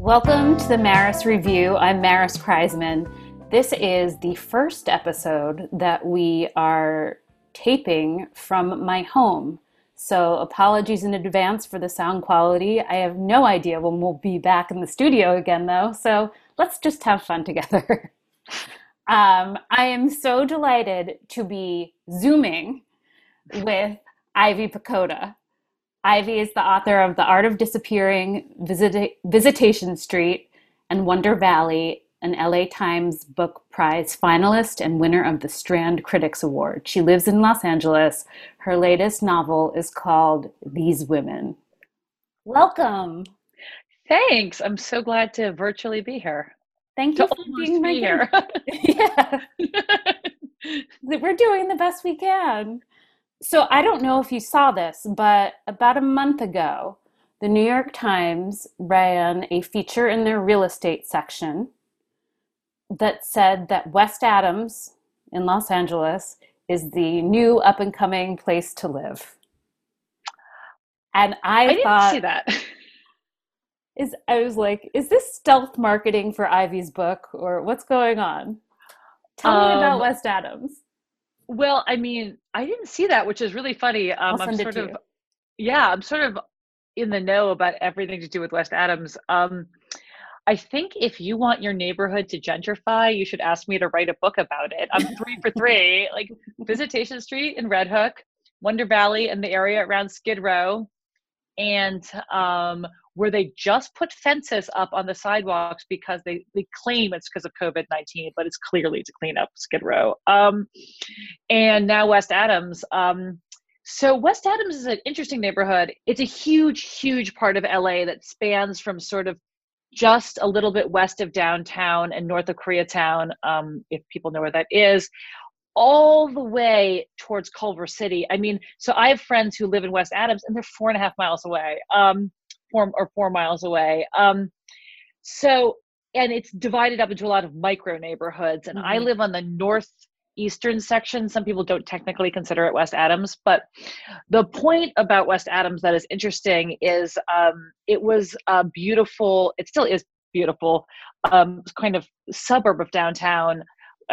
Welcome to the Maris Review. I'm Maris Kreizman. This is the first episode that we are taping from my home. So, apologies in advance for the sound quality. I have no idea when we'll be back in the studio again, though. So, let's just have fun together. um, I am so delighted to be Zooming with Ivy Pochoda. Ivy is the author of The Art of Disappearing, Visit- Visitation Street, and Wonder Valley, an LA Times Book Prize finalist and winner of the Strand Critics Award. She lives in Los Angeles. Her latest novel is called These Women. Welcome. Thanks. I'm so glad to virtually be here. Thank you to for being my here. yeah. We're doing the best we can. So I don't know if you saw this, but about a month ago, the New York Times ran a feature in their real estate section that said that West Adams in Los Angeles is the new up and coming place to live. And I, I didn't thought see that. is I was like, is this stealth marketing for Ivy's book or what's going on? Tell me about Um, West Adams. Well, I mean, I didn't see that, which is really funny. Um, I'll I'm sort to of, you. yeah, I'm sort of in the know about everything to do with West Adams. Um, I think if you want your neighborhood to gentrify, you should ask me to write a book about it. I'm three for three, like Visitation Street in Red Hook, Wonder Valley and the area around Skid Row, and um, where they just put fences up on the sidewalks because they, they claim it's because of COVID 19, but it's clearly to clean up Skid Row. Um, and now West Adams. Um, so West Adams is an interesting neighborhood. It's a huge, huge part of LA that spans from sort of just a little bit west of downtown and north of Koreatown, um, if people know where that is, all the way towards Culver City. I mean, so I have friends who live in West Adams and they're four and a half miles away, um, four or four miles away. Um, so, and it's divided up into a lot of micro neighborhoods. And I Mhm. live on the northeastern section. Some people don't technically consider it West Adams, but the point about West Adams that is interesting is um, it was a beautiful, it still is beautiful, um, kind of suburb of downtown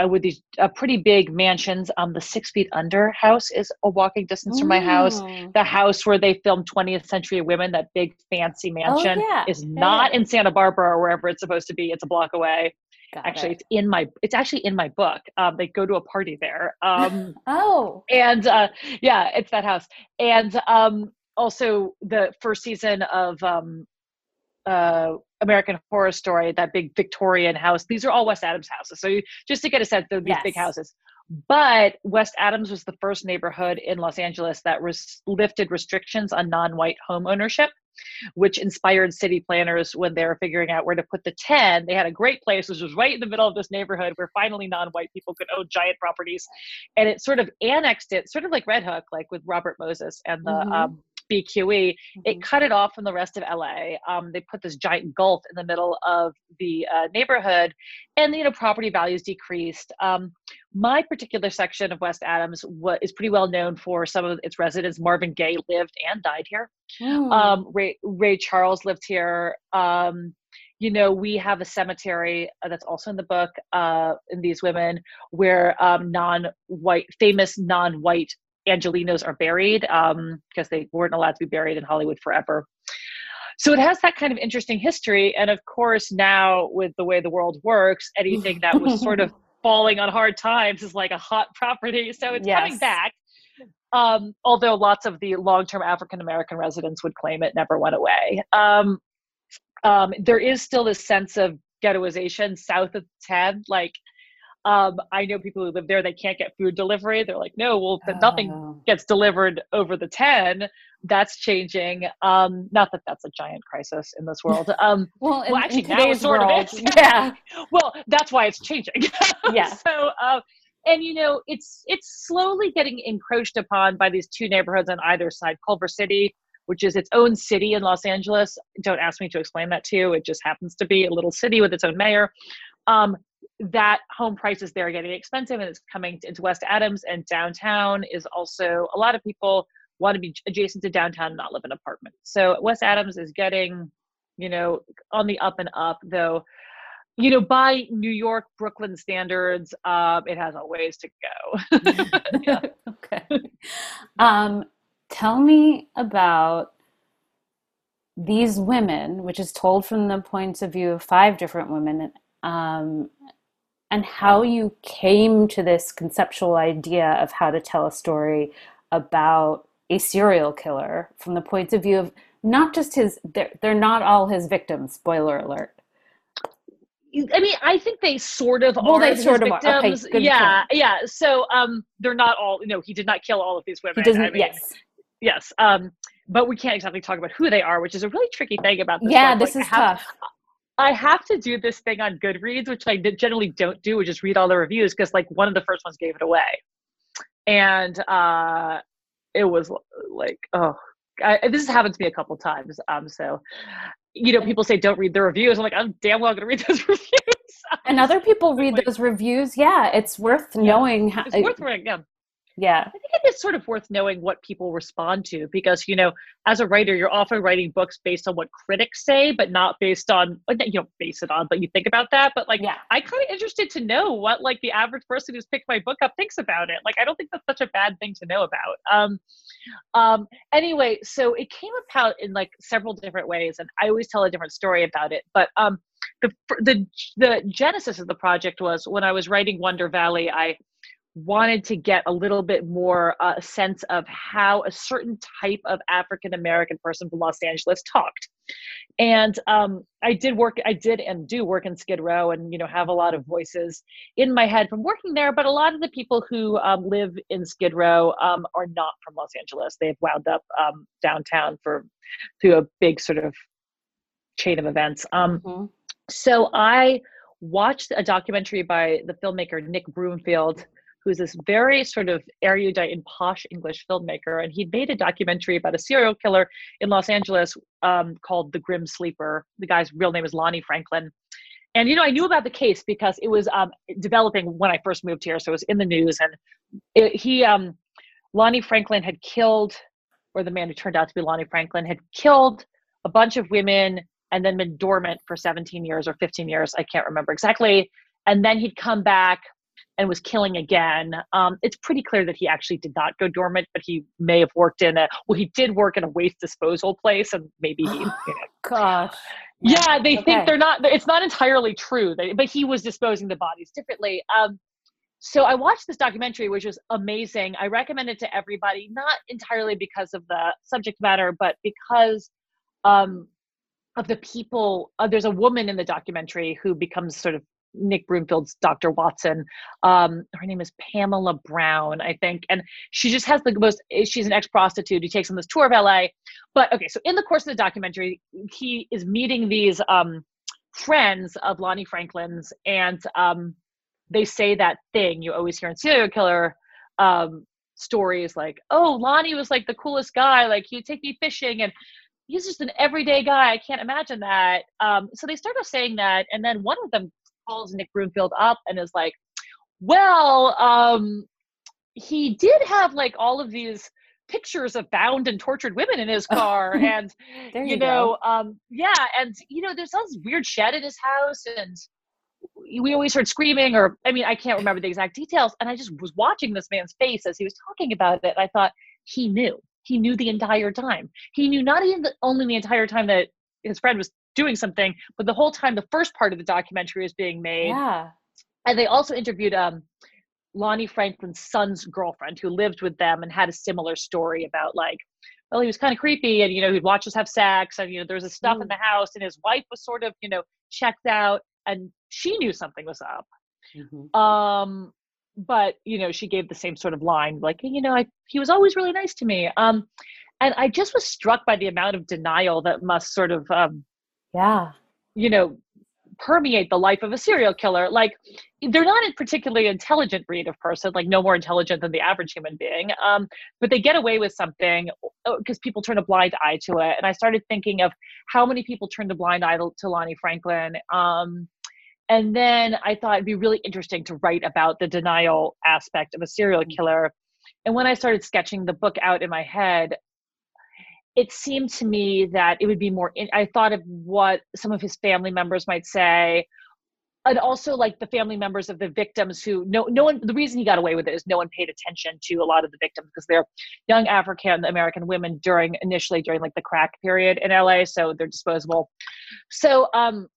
uh, with these uh, pretty big mansions. Um, the Six Feet Under house is a walking distance from my house. The house where they filmed 20th Century Women, that big fancy mansion, Oh, yeah. is not yeah. in Santa Barbara or wherever it's supposed to be. It's a block away. Got Actually, it. it's in my. It's actually in my book. Um, they go to a party there. Um, Oh, and uh, yeah, it's that house. And um, also the first season of um, uh, American Horror Story, that big Victorian house. These are all West Adams houses. So you, just to get a sense of these big houses. But West Adams was the first neighborhood in Los Angeles that res- lifted restrictions on non-white home ownership, which inspired city planners when they were figuring out where to put the 10. They had a great place, which was right in the middle of this neighborhood where finally non-white people could own giant properties. And it sort of annexed it, sort of like Red Hook, like with Robert Moses and the Mhm. um, BQE it Mhm. cut it off from the rest of LA. Um, they put this giant gulf in the middle of the uh, neighborhood, and you know property values decreased. Um, my particular section of West Adams is pretty well known for some of its residents. Marvin Gaye lived and died here. Mm. Um, Ray, Ray Charles lived here. Um, you know, we have a cemetery uh, that's also in the book, uh, in These Women, where um, non-white, famous non-white Angelinos are buried because they weren't allowed to be buried in Hollywood forever. So it has that kind of interesting history. And of course, now with the way the world works, anything that was sort of falling on hard times is like a hot property. So it's coming back. Um, although lots of the long-term African American residents would claim it never went away. Um, um, there is still this sense of ghettoization south of 10. Like, um, I know people who live there, they can't get food delivery. They're like, no, well, th- nothing Oh. gets delivered over the 10. That's changing. Um, not that that's a giant crisis in this world. Um, Well, in, well, actually, now it sort of is. yeah. well, that's why it's changing. Yeah. so, uh, and you know, it's it's slowly getting encroached upon by these two neighborhoods on either side. Culver City, which is its own city in Los Angeles. Don't ask me to explain that to you. It just happens to be a little city with its own mayor. Um, that home prices there are getting expensive, and it's coming into West Adams and downtown is also a lot of people want to be adjacent to downtown and not live in apartments. So West Adams is getting you know, on the up and up, though. You know, by New York, Brooklyn standards, um, it has a ways to go. okay. Um, tell me about these women, which is told from the points of view of five different women, um, and how you came to this conceptual idea of how to tell a story about a serial killer from the points of view of not just his they're, they're not all his victims spoiler alert I mean, I think they sort of well, are. they sort of victims. are. Okay, yeah, point. yeah. So, um, they're not all. You know, he did not kill all of these women. He doesn't. I mean, yes. Yes. Um, but we can't exactly talk about who they are, which is a really tricky thing about this. Yeah, book. this like, is have, tough. I have to do this thing on Goodreads, which I generally don't do, which is read all the reviews because like one of the first ones gave it away, and uh, it was like, oh, I, this has happened to me a couple times. Um, so you know, people say don't read the reviews. I'm like, I'm damn well gonna read those reviews. and other people read like, those reviews. Yeah, it's worth knowing. Yeah, how, it's worth reading. Yeah. Yeah. I think it is sort of worth knowing what people respond to because, you know, as a writer, you're often writing books based on what critics say, but not based on, you don't base it on, but you think about that. But like, yeah. I'm kind of interested to know what like the average person who's picked my book up thinks about it. Like, I don't think that's such a bad thing to know about. Um, um, anyway, so it came about in like several different ways, and I always tell a different story about it. But um, the the the genesis of the project was when I was writing Wonder Valley. I wanted to get a little bit more uh, sense of how a certain type of African American person from Los Angeles talked. And um, I did work, I did and do work in Skid Row and, you know, have a lot of voices in my head from working there. But a lot of the people who um, live in Skid Row um, are not from Los Angeles. They've wound up um, downtown for through a big sort of chain of events. Um, mm-hmm. So I watched a documentary by the filmmaker Nick Broomfield who's this very sort of erudite and posh English filmmaker. And he'd made a documentary about a serial killer in Los Angeles um, called The Grim Sleeper. The guy's real name is Lonnie Franklin. And, you know, I knew about the case because it was um, developing when I first moved here. So it was in the news. And it, he, um, Lonnie Franklin had killed, or the man who turned out to be Lonnie Franklin had killed a bunch of women and then been dormant for 17 years or 15 years. I can't remember exactly. And then he'd come back and was killing again. Um, it's pretty clear that he actually did not go dormant, but he may have worked in a well, he did work in a waste disposal place, and maybe he. You know. Gosh. Yeah, yeah they okay. think they're not. It's not entirely true, they, but he was disposing the bodies differently. Um, so I watched this documentary, which was amazing. I recommend it to everybody, not entirely because of the subject matter, but because um, of the people. Uh, there's a woman in the documentary who becomes sort of Nick Broomfield's Dr. Watson. Um, her name is Pamela Brown, I think, and she just has the most. She's an ex prostitute who takes on this tour of LA. But okay, so in the course of the documentary, he is meeting these um, friends of Lonnie Franklin's, and um, they say that thing you always hear in serial killer um, stories, like, "Oh, Lonnie was like the coolest guy. Like he'd take me fishing and." He's just an everyday guy. I can't imagine that. Um, so they started saying that, and then one of them calls Nick Broomfield up and is like, well, um, he did have like all of these pictures of bound and tortured women in his car and you, you, know um yeah and you know there's all this weird shed in his house and we always heard screaming or i mean i can't remember the exact details and i just was watching this man's face as he was talking about it i thought he knew. He knew the entire time. He knew not even the, only the entire time that his friend was doing something. But the whole time, the first part of the documentary was being made. Yeah. And they also interviewed um, Lonnie Franklin's son's girlfriend who lived with them and had a similar story about like, well, he was kind of creepy and, you know, he'd watch us have sex and, you know, there was a stuff mm. in the house and his wife was sort of, you know, checked out and she knew something was up. Mm-hmm. Um, but, you know, she gave the same sort of line like, you know, I, he was always really nice to me. Um, and I just was struck by the amount of denial that must sort of um, yeah. you know permeate the life of a serial killer. Like they're not a particularly intelligent breed of person like no more intelligent than the average human being um, but they get away with something because uh, people turn a blind eye to it. And i started thinking of how many people turned a blind eye to lonnie franklin um, and then i thought it'd be really interesting to write about the denial aspect of a serial mm. killer. And when i started sketching the book out in my head it seemed to me that it would be more in, i thought of what some of his family members might say. And also like the family members of the victims who no no one the reason he got away with it is no one paid attention to a lot of the victims because they're young African American women during initially during like the crack period in LA so they're disposable. So um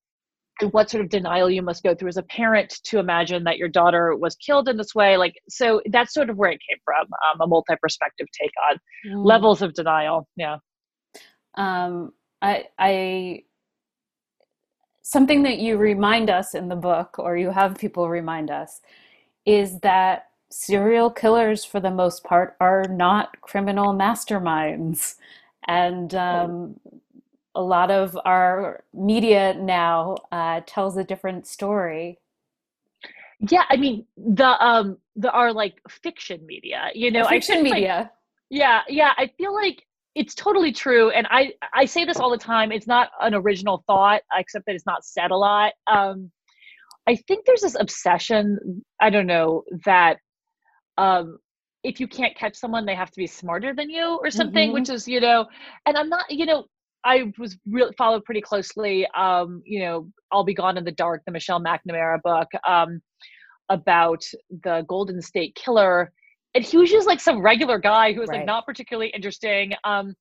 what sort of denial you must go through as a parent to imagine that your daughter was killed in this way like so that's sort of where it came from um, a multi-perspective take on mm. levels of denial yeah um i i something that you remind us in the book, or you have people remind us, is that serial killers, for the most part, are not criminal masterminds. And um, a lot of our media now uh, tells a different story. Yeah, I mean the um the our like fiction media, you know, fiction media. Like, yeah, yeah. I feel like it's totally true and i i say this all the time it's not an original thought except that it's not said a lot um i think there's this obsession i don't know that um if you can't catch someone they have to be smarter than you or something mm-hmm. which is you know and i'm not you know i was really followed pretty closely um you know i'll be gone in the dark the michelle mcnamara book um about the golden state killer and he was just like some regular guy who was right. like not particularly interesting um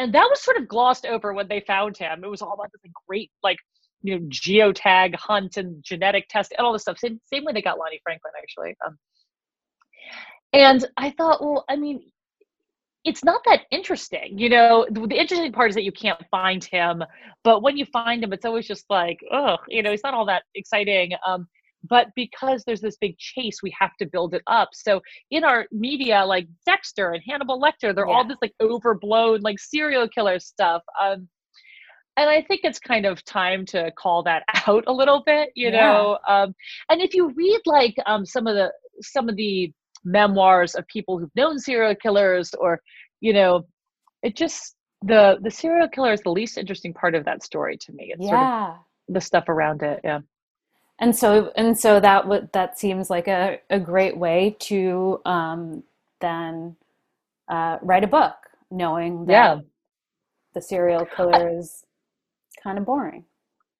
and that was sort of glossed over when they found him. It was all about this like, great like you know geotag hunt and genetic test and all this stuff. Same, same way they got lonnie franklin actually um, and i thought well i mean it's not that interesting you know? The, the, interesting part is that you can't find him but when you find him it's always just like oh you know he's not all that exciting um but because there's this big chase we have to build it up so in our media like dexter and hannibal lecter they're yeah. all this like overblown like serial killer stuff um and i think it's kind of time to call that out a little bit you yeah. know um and if you read like um some of the some of the memoirs of people who've known serial killers or you know it just the the serial killer is the least interesting part of that story to me it's yeah. sort of the stuff around it yeah and so and so that would that seems like a, a great way to um, then uh, write a book knowing that yeah. the serial killer is kind of boring.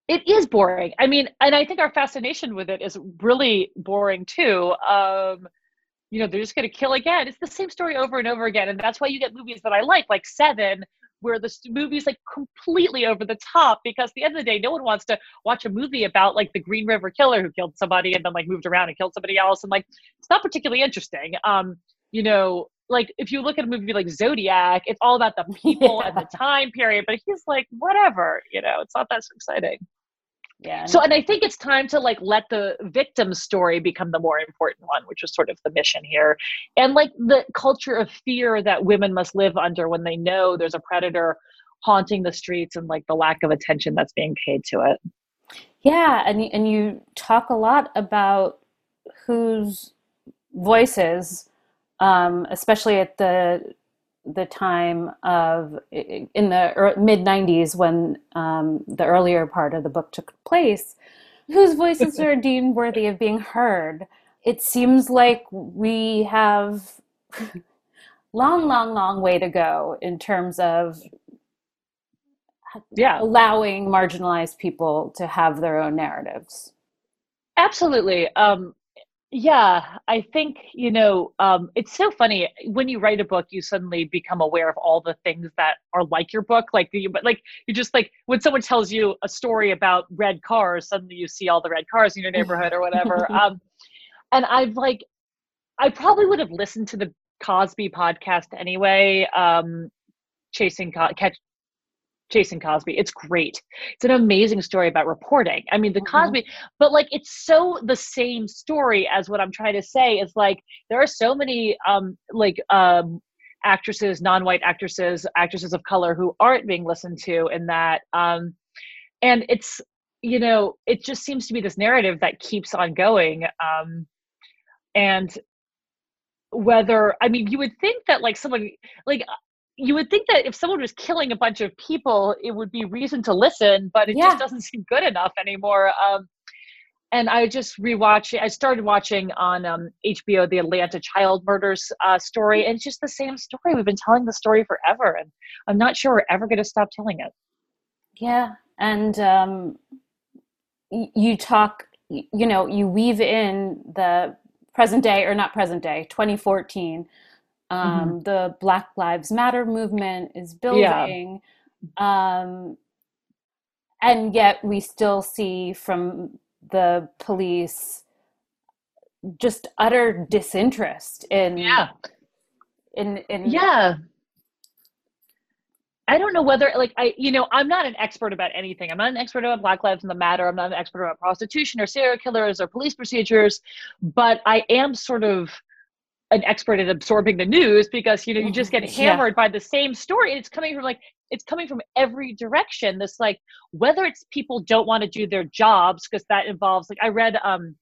It is boring. I mean and i think our fascination with it is really boring too. Um, you know they're just going to kill again. It's the same story over and over again and that's why you get movies that i like like seven where the movie's like completely over the top because at the end of the day no one wants to watch a movie about like the green river killer who killed somebody and then like moved around and killed somebody else and like it's not particularly interesting um you know like if you look at a movie like zodiac it's all about the people yeah. and the time period but he's like whatever you know it's not that so exciting yeah so and i think it's time to like let the victim story become the more important one which is sort of the mission here. And like the culture of fear that women must live under when they know there's a predator haunting the streets and like the lack of attention that's being paid to it. Yeah and, and you talk a lot about whose voices um, especially at the the time of in the mid 90s when um, the earlier part of the book took place whose voices are deemed worthy of being heard. It seems like we have long long long way to go in terms of yeah. allowing marginalized people to have their own narratives. Absolutely. Um, yeah i think you know um, it's so funny when you write a book you suddenly become aware of all the things that are like your book like you but like you just like when someone tells you a story about red cars suddenly you see all the red cars in your neighborhood or whatever um, and i've like i probably would have listened to the cosby podcast anyway um, chasing catch Chasing Cosby. It's great. It's an amazing story about reporting. I mean, the mm-hmm. Cosby, but like it's so the same story as what I'm trying to say is like there are so many um like um actresses, non-white actresses, actresses of color who aren't being listened to in that um and it's you know, it just seems to be this narrative that keeps on going um and whether i mean you would think that like someone like you would think that if someone was killing a bunch of people, it would be reason to listen, but it yeah. just doesn't seem good enough anymore. Um, and I just rewatched. I started watching on um, HBO the Atlanta child murders uh, story, and it's just the same story. We've been telling the story forever, and I'm not sure we're ever going to stop telling it. Yeah, and um, you talk. You know, you weave in the present day or not present day, 2014. Um, mm-hmm. The Black Lives Matter movement is building. Yeah. Um, and yet we still see from the police just utter disinterest in yeah in in yeah I don't know whether like I you know I'm not an expert about anything. I'm not an expert about Black Lives and the Matter. I'm not an expert about prostitution or serial killers or police procedures, but I am sort of an expert at absorbing the news because you know you just get hammered yeah. by the same story. It's coming from like it's coming from every direction. This like whether it's people don't want to do their jobs because that involves like I read um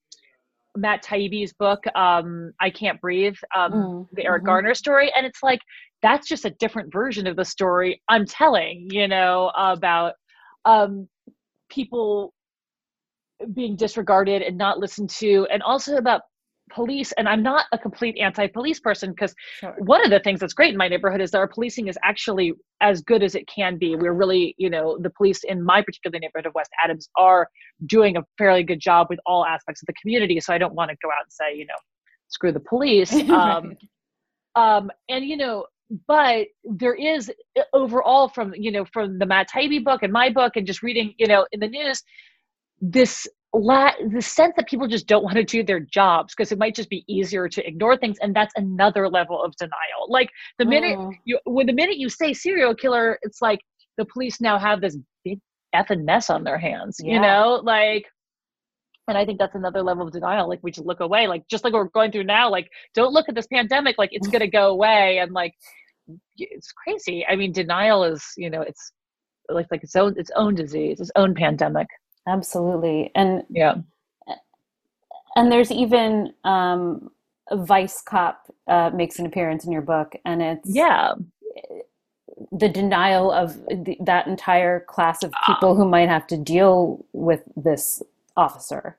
Matt Taibbi's book, um, I Can't Breathe, um, mm, the Eric mm-hmm. Garner story. And it's like, that's just a different version of the story I'm telling, you know, about um, people being disregarded and not listened to, and also about police and i'm not a complete anti-police person because sure. one of the things that's great in my neighborhood is that our policing is actually as good as it can be we're really you know the police in my particular neighborhood of west adams are doing a fairly good job with all aspects of the community so i don't want to go out and say you know screw the police um, um, and you know but there is overall from you know from the matt taibbi book and my book and just reading you know in the news this la- the sense that people just don't want to do their jobs because it might just be easier to ignore things and that's another level of denial like the minute mm. you when the minute you say serial killer it's like the police now have this big effing mess on their hands yeah. you know like and i think that's another level of denial like we just look away like just like we're going through now like don't look at this pandemic like it's going to go away and like it's crazy i mean denial is you know it's like like its own its own disease its own pandemic absolutely and yeah and there's even um a vice cop uh, makes an appearance in your book and it's yeah the denial of the, that entire class of people who might have to deal with this officer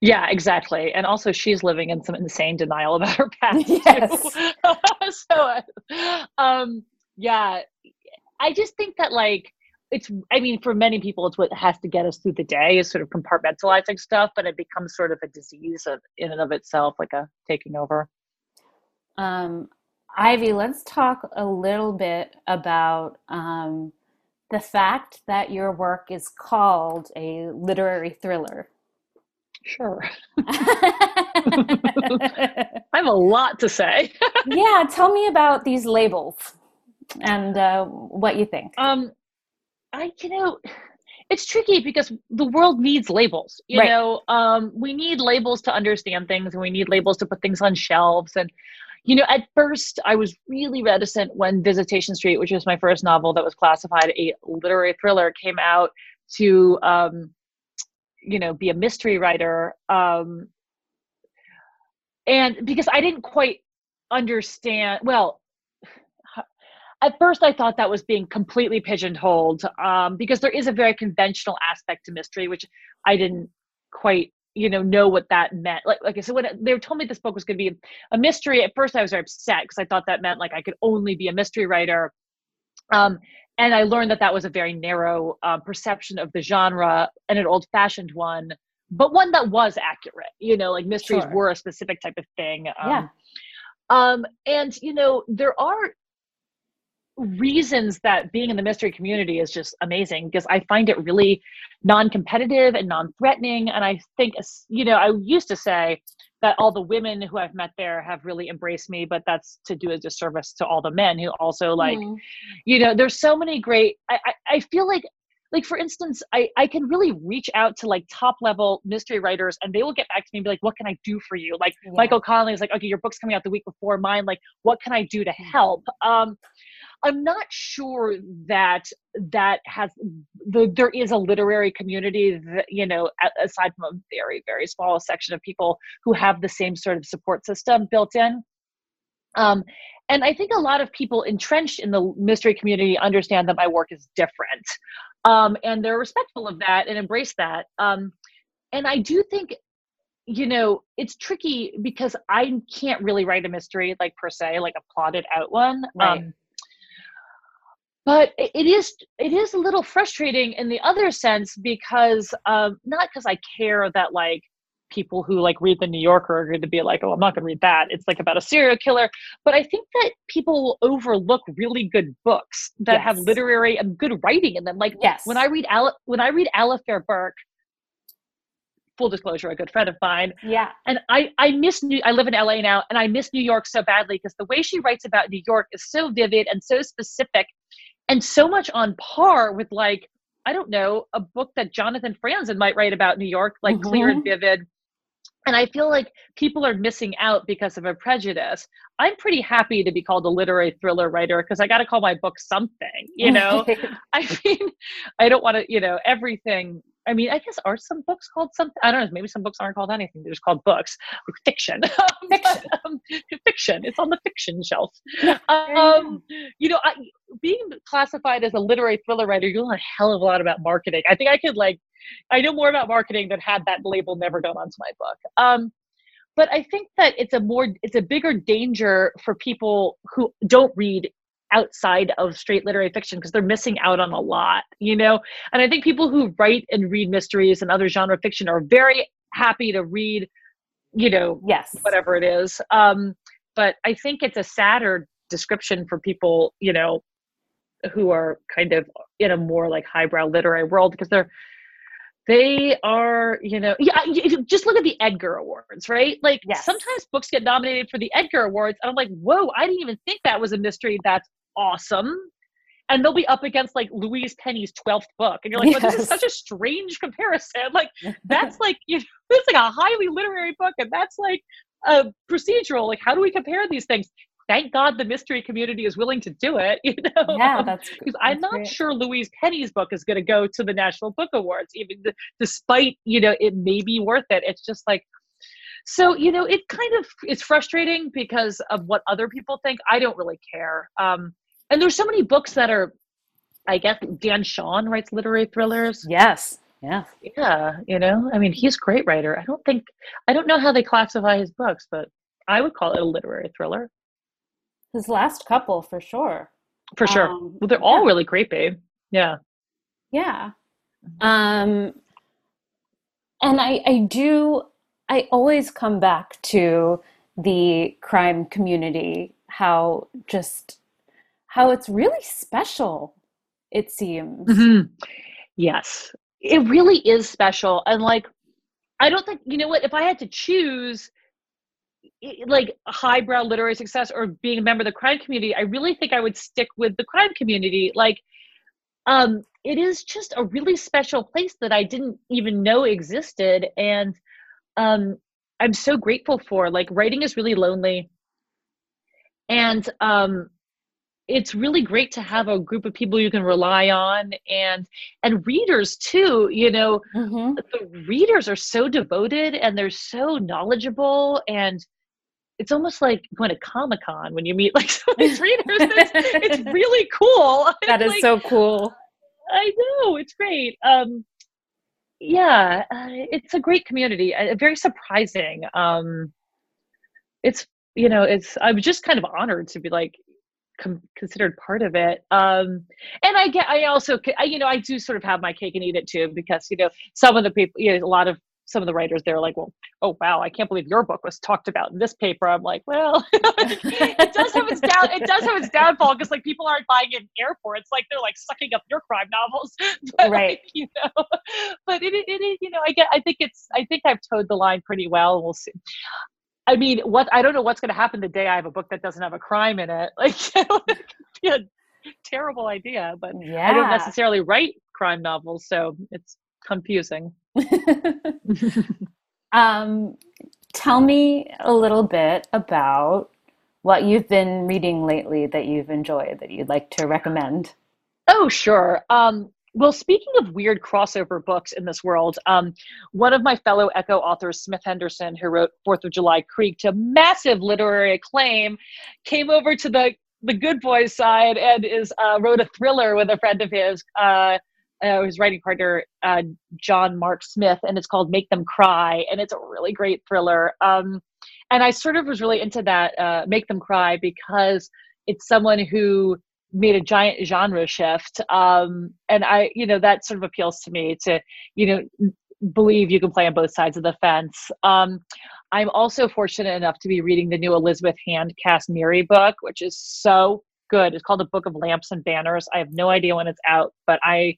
yeah, exactly. And also, she's living in some insane denial about her past. Yes. so, um, yeah, I just think that like it's i mean for many people it's what has to get us through the day is sort of compartmentalizing stuff but it becomes sort of a disease of, in and of itself like a taking over. Um, ivy let's talk a little bit about um, the fact that your work is called a literary thriller. Sure. I have a lot to say. Yeah tell me about these labels and uh, what you think. Um I, you know, it's tricky because the world needs labels. You right. know, um, we need labels to understand things, and we need labels to put things on shelves. And you know, at first, I was really reticent when Visitation Street, which was my first novel that was classified a literary thriller, came out to, um, you know, be a mystery writer. Um, and because I didn't quite understand, well, at first i thought that was being completely pigeonholed um, because there is a very conventional aspect to mystery which i didn't quite you know know what that meant. Like like i said when they told me this book was going to be a mystery at first i was very upset because i thought that meant like i could only be a mystery writer. Um, and i learned that that was a very narrow uh, perception of the genre and an old fashioned one but one that was accurate you know like mysteries sure. were a specific type of thing um, yeah. um, and you know there are reasons that being in the mystery community is just amazing because I find it really non-competitive and non-threatening. And I think you know I used to say that all the women who I've met there have really embraced me but that's to do a disservice to all the men who also like mm. you know there's so many great I, I, I feel like like for instance I, I can really reach out to like top level mystery writers and they will get back to me and be like what can i do for you? Like yeah. michael connelly is like okay your book's coming out the week before mine. Like what can i do to help? Um I'm not sure that that has the, there is a literary community that you know aside from a very very small section of people who have the same sort of support system built in. Um, and I think a lot of people entrenched in the mystery community understand that my work is different, um, and they're respectful of that and embrace that. Um, and I do think you know it's tricky because I can't really write a mystery like per se, like a plotted out one. Right. Um, but it is it is a little frustrating in the other sense because um, not because I care that like people who like read the New Yorker are going to be like, oh, I'm not going to read that. It's like about a serial killer. But I think that people will overlook really good books that Yes. have literary and good writing in them. Like Yes. when I read Al- when I read Alafair Burke, full disclosure, a good friend of mine, Yeah. and I I miss New. I live in LA now, and I miss New York so badly because the way she writes about New York is so vivid and so specific, and so much on par with like I don't know a book that Jonathan Franzen might write about New York, like mm-hmm. clear and vivid. And I feel like people are missing out because of a prejudice. I'm pretty happy to be called a literary thriller writer because I got to call my book something, you know. I mean, I don't want to, you know, everything. I mean, I guess are some books called something? I don't know. Maybe some books aren't called anything. They're just called books, like fiction. Fiction. But, um, fiction. It's on the fiction shelf. Um, you know, I, being classified as a literary thriller writer, you know a hell of a lot about marketing. I think I could like, I know more about marketing than had that label never gone onto my book. Um, but I think that it's a more, it's a bigger danger for people who don't read outside of straight literary fiction because they're missing out on a lot, you know? And I think people who write and read mysteries and other genre fiction are very happy to read, you know, yes. whatever it is. Um, but I think it's a sadder description for people, you know, who are kind of in a more like highbrow literary world because they're they are, you know, yeah. you- Just look at the Edgar Awards, right? Like Yes. sometimes books get nominated for the Edgar Awards, and I'm like, whoa, I didn't even think that was a mystery. That's awesome. And they'll be up against like Louise Penny's twelfth book, and you're like, well, this is such a strange comparison. Like that's like you know, it's like a highly literary book, and that's like a procedural. Like, how do we compare these things? Thank God the mystery community is willing to do it. You know, yeah, that's because I'm not great. sure Louise Penny's book is going to go to the National Book Awards, even th- despite you know it may be worth it. It's just like. So you know, it kind of is frustrating because of what other people think. I don't really care. Um, and there's so many books that are, I guess Dan Chaon writes literary thrillers. Yes. Yeah. Yeah, you know, I mean, he's a great writer. I don't think, I don't know how they classify his books, but I would call it a literary thriller His last couple for sure. for sure. Um, well, they're all yeah. really babe Yeah. Yeah. Um and I I do I always come back to the crime community how just how it's really special it seems. Mhm. Yes, it really is special. And like, I don't think, you know what, if I had to choose like highbrow literary success or being a member of the crime community, I really think I would stick with the crime community. Like, um, it is just a really special place that I didn't even know existed. And um, I'm so grateful for. Like, writing is really lonely. And um, it's really great to have a group of people you can rely on and and readers too you know. Mhm. the readers are so devoted and they're so knowledgeable and it's almost like going to comic-con when you meet like some of these readers. It's, it's really cool. That is Like, so cool. i know it's great. Um yeah uh, it's a great community uh, very surprising. Um it's you know it's i'm just kind of honored to be like com- considered part of it um and i get i also I, you know i do sort of have my cake and eat it too because you know some of the people you know a lot of some of the writers they're like well oh wow i can't believe your book was talked about in this paper. I'm like well it does have its down it does have its downfall because like people aren't buying it in airports like they're like sucking up your crime novels. But, Right. like, you know but it, it, it you know i get i think it's i think i've towed the line pretty well we'll see I mean, what I don't know what's going to happen the day I have a book that doesn't have a crime in it. Like, it could be a terrible idea, but Yeah. I don't necessarily write crime novels, so it's confusing. um tell me a little bit about what you've been reading lately that you've enjoyed that you'd like to recommend. Oh, sure. Um, well, speaking of weird crossover books in this world, um, one of my fellow Ecco authors, Smith Henderson, who wrote Fourth of July Creek to massive literary acclaim, came over to the the good boys side and is uh, wrote a thriller with a friend of his uh, uh, his writing partner, uh, John Marc Smith, and it's called Make Them Cry, and it's a really great thriller. Um, and I sort of was really into that uh, Make Them Cry because it's someone who made a giant genre shift, um, and I, you know, that sort of appeals to me to, you know, believe you can play on both sides of the fence. Um, I'm also fortunate enough to be reading the new Elizabeth Hand Cass Neary book, which is so good. It's called A Book of Lamps and Banners. I have no idea when it's out, but I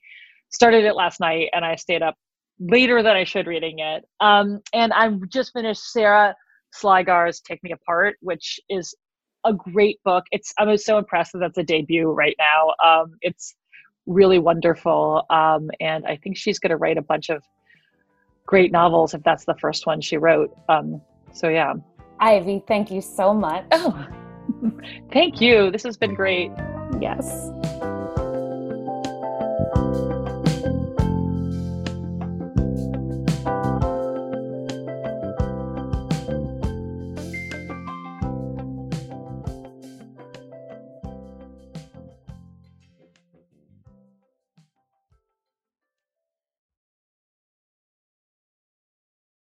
started it last night and I stayed up later than I should reading it. Um, and I just finished Sarah Sligar's Take Me Apart, which is a great book. It's I'm so impressed that that's a debut right now. Um, it's really wonderful, um, and I think she's going to write a bunch of great novels if that's the first one she wrote. Um, so yeah. Ivy, thank you so much. Oh, thank you. This has been great. Yes.